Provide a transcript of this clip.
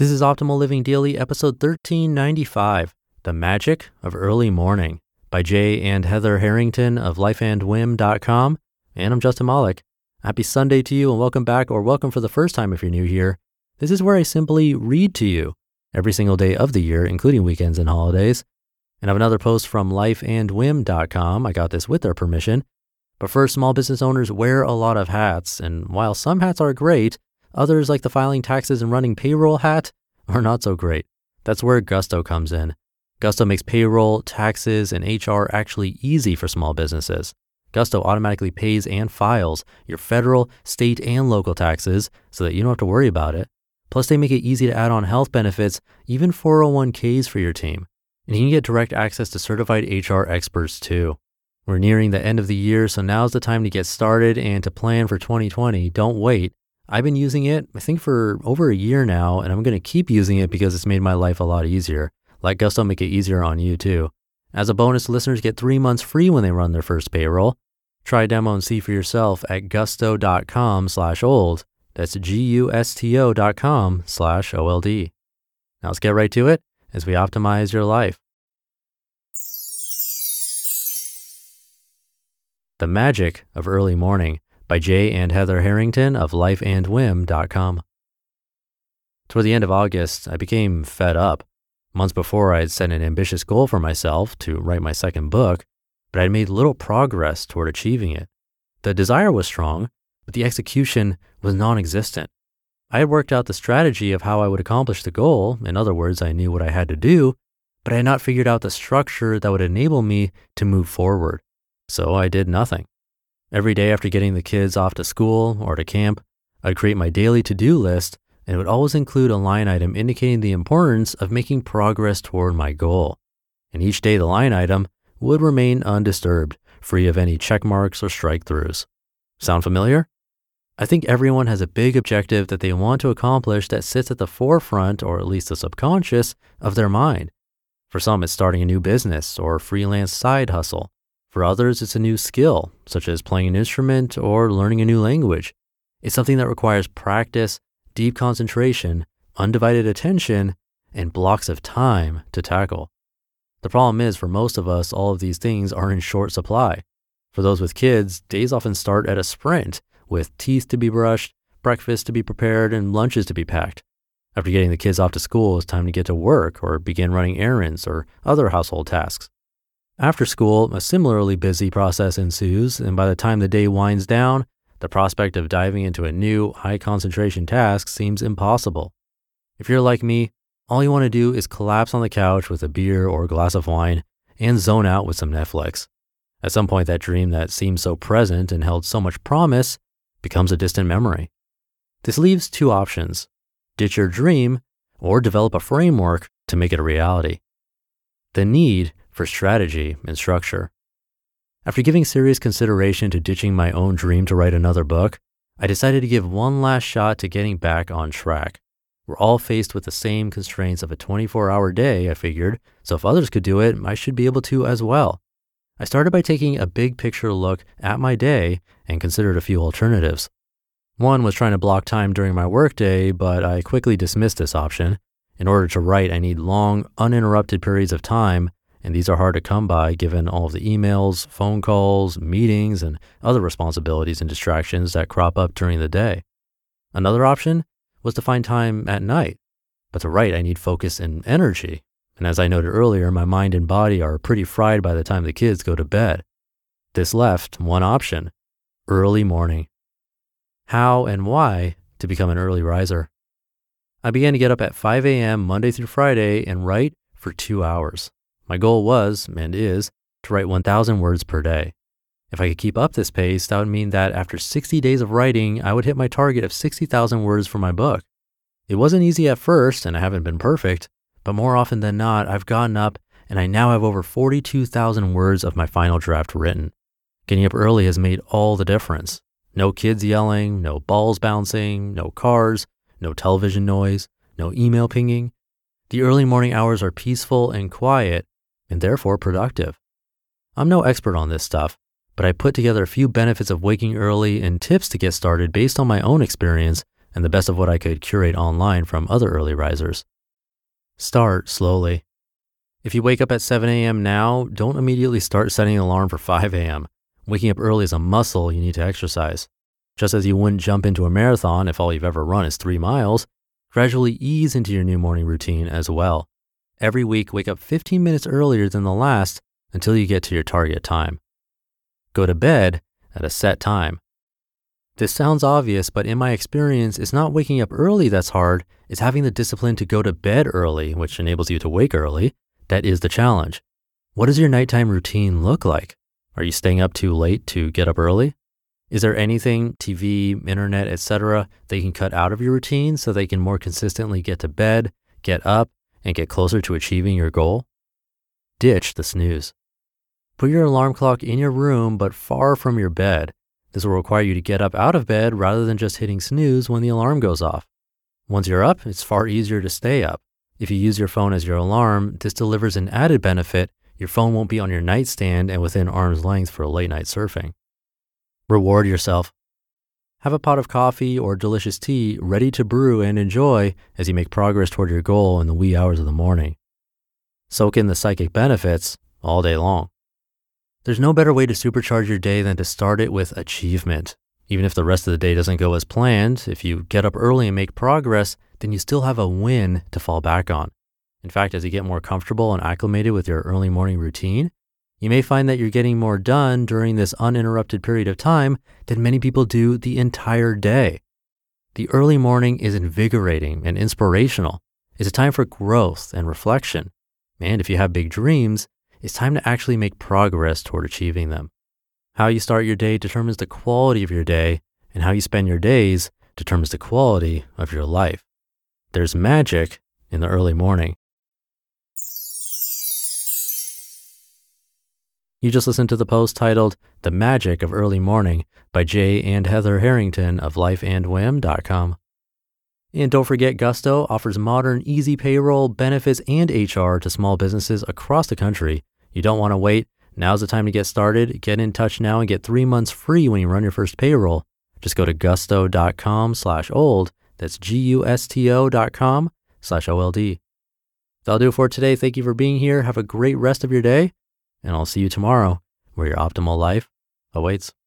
This is Optimal Living Daily, episode 1395 The Magic of Early Morning by Jay and Heather Harrington of lifeandwhim.com. And I'm Justin Malik. Happy Sunday to you and welcome back, or welcome for the first time if you're new here. This is where I simply read to you every single day of the year, including weekends and holidays. And I have another post from lifeandwhim.com. I got this with their permission. But first, small business owners wear a lot of hats. And while some hats are great, Others, like the filing taxes and running payroll hat, are not so great. That's where Gusto comes in. Gusto makes payroll, taxes, and HR actually easy for small businesses. Gusto automatically pays and files your federal, state, and local taxes so that you don't have to worry about it. Plus, they make it easy to add on health benefits, even 401ks for your team. And you can get direct access to certified HR experts too. We're nearing the end of the year, so now's the time to get started and to plan for 2020. Don't wait. I've been using it, I think, for over a year now, and I'm going to keep using it because it's made my life a lot easier. Let Gusto make it easier on you too. As a bonus, listeners get three months free when they run their first payroll. Try a demo and see for yourself at gusto.com slash old. That's G-U-S-T-O dot com slash O-L-D. Now let's get right to it as we optimize your life. The magic of early morning by Jay and Heather Harrington of lifeandwhim.com. Toward the end of August, I became fed up. Months before, I had set an ambitious goal for myself to write my second book, but I had made little progress toward achieving it. The desire was strong, but the execution was non existent. I had worked out the strategy of how I would accomplish the goal. In other words, I knew what I had to do, but I had not figured out the structure that would enable me to move forward. So I did nothing. Every day after getting the kids off to school or to camp, I'd create my daily to do list and it would always include a line item indicating the importance of making progress toward my goal. And each day, the line item would remain undisturbed, free of any check marks or strike throughs. Sound familiar? I think everyone has a big objective that they want to accomplish that sits at the forefront, or at least the subconscious, of their mind. For some, it's starting a new business or freelance side hustle. For others, it's a new skill, such as playing an instrument or learning a new language. It's something that requires practice, deep concentration, undivided attention, and blocks of time to tackle. The problem is, for most of us, all of these things are in short supply. For those with kids, days often start at a sprint, with teeth to be brushed, breakfast to be prepared, and lunches to be packed. After getting the kids off to school, it's time to get to work or begin running errands or other household tasks. After school, a similarly busy process ensues, and by the time the day winds down, the prospect of diving into a new, high concentration task seems impossible. If you're like me, all you want to do is collapse on the couch with a beer or a glass of wine and zone out with some Netflix. At some point, that dream that seemed so present and held so much promise becomes a distant memory. This leaves two options ditch your dream or develop a framework to make it a reality. The need for strategy and structure. After giving serious consideration to ditching my own dream to write another book, I decided to give one last shot to getting back on track. We're all faced with the same constraints of a 24 hour day, I figured, so if others could do it, I should be able to as well. I started by taking a big picture look at my day and considered a few alternatives. One was trying to block time during my workday, but I quickly dismissed this option. In order to write, I need long, uninterrupted periods of time and these are hard to come by given all of the emails, phone calls, meetings, and other responsibilities and distractions that crop up during the day. Another option was to find time at night. But to write, I need focus and energy. And as I noted earlier, my mind and body are pretty fried by the time the kids go to bed. This left one option early morning. How and why to become an early riser. I began to get up at 5 a.m. Monday through Friday and write for two hours. My goal was, and is, to write 1,000 words per day. If I could keep up this pace, that would mean that after 60 days of writing, I would hit my target of 60,000 words for my book. It wasn't easy at first, and I haven't been perfect, but more often than not, I've gotten up and I now have over 42,000 words of my final draft written. Getting up early has made all the difference. No kids yelling, no balls bouncing, no cars, no television noise, no email pinging. The early morning hours are peaceful and quiet, and therefore productive. I'm no expert on this stuff, but I put together a few benefits of waking early and tips to get started based on my own experience and the best of what I could curate online from other early risers. Start slowly. If you wake up at 7 a.m. now, don't immediately start setting an alarm for 5 a.m. Waking up early is a muscle you need to exercise. Just as you wouldn't jump into a marathon if all you've ever run is three miles, gradually ease into your new morning routine as well. Every week, wake up 15 minutes earlier than the last until you get to your target time. Go to bed at a set time. This sounds obvious, but in my experience, it's not waking up early that's hard, it's having the discipline to go to bed early, which enables you to wake early. That is the challenge. What does your nighttime routine look like? Are you staying up too late to get up early? Is there anything, TV, internet, etc., that you can cut out of your routine so they can more consistently get to bed, get up, and get closer to achieving your goal? Ditch the snooze. Put your alarm clock in your room but far from your bed. This will require you to get up out of bed rather than just hitting snooze when the alarm goes off. Once you're up, it's far easier to stay up. If you use your phone as your alarm, this delivers an added benefit. Your phone won't be on your nightstand and within arm's length for late night surfing. Reward yourself. Have a pot of coffee or delicious tea ready to brew and enjoy as you make progress toward your goal in the wee hours of the morning. Soak in the psychic benefits all day long. There's no better way to supercharge your day than to start it with achievement. Even if the rest of the day doesn't go as planned, if you get up early and make progress, then you still have a win to fall back on. In fact, as you get more comfortable and acclimated with your early morning routine, you may find that you're getting more done during this uninterrupted period of time than many people do the entire day. The early morning is invigorating and inspirational. It's a time for growth and reflection. And if you have big dreams, it's time to actually make progress toward achieving them. How you start your day determines the quality of your day, and how you spend your days determines the quality of your life. There's magic in the early morning. You just listened to the post titled The Magic of Early Morning by Jay and Heather Harrington of lifeandwhim.com. And don't forget, Gusto offers modern, easy payroll, benefits, and HR to small businesses across the country. You don't want to wait. Now's the time to get started. Get in touch now and get three months free when you run your first payroll. Just go to gusto.com slash old. That's G-U-S-T-O dot com slash O-L-D. That'll do it for today. Thank you for being here. Have a great rest of your day and I'll see you tomorrow where your optimal life awaits.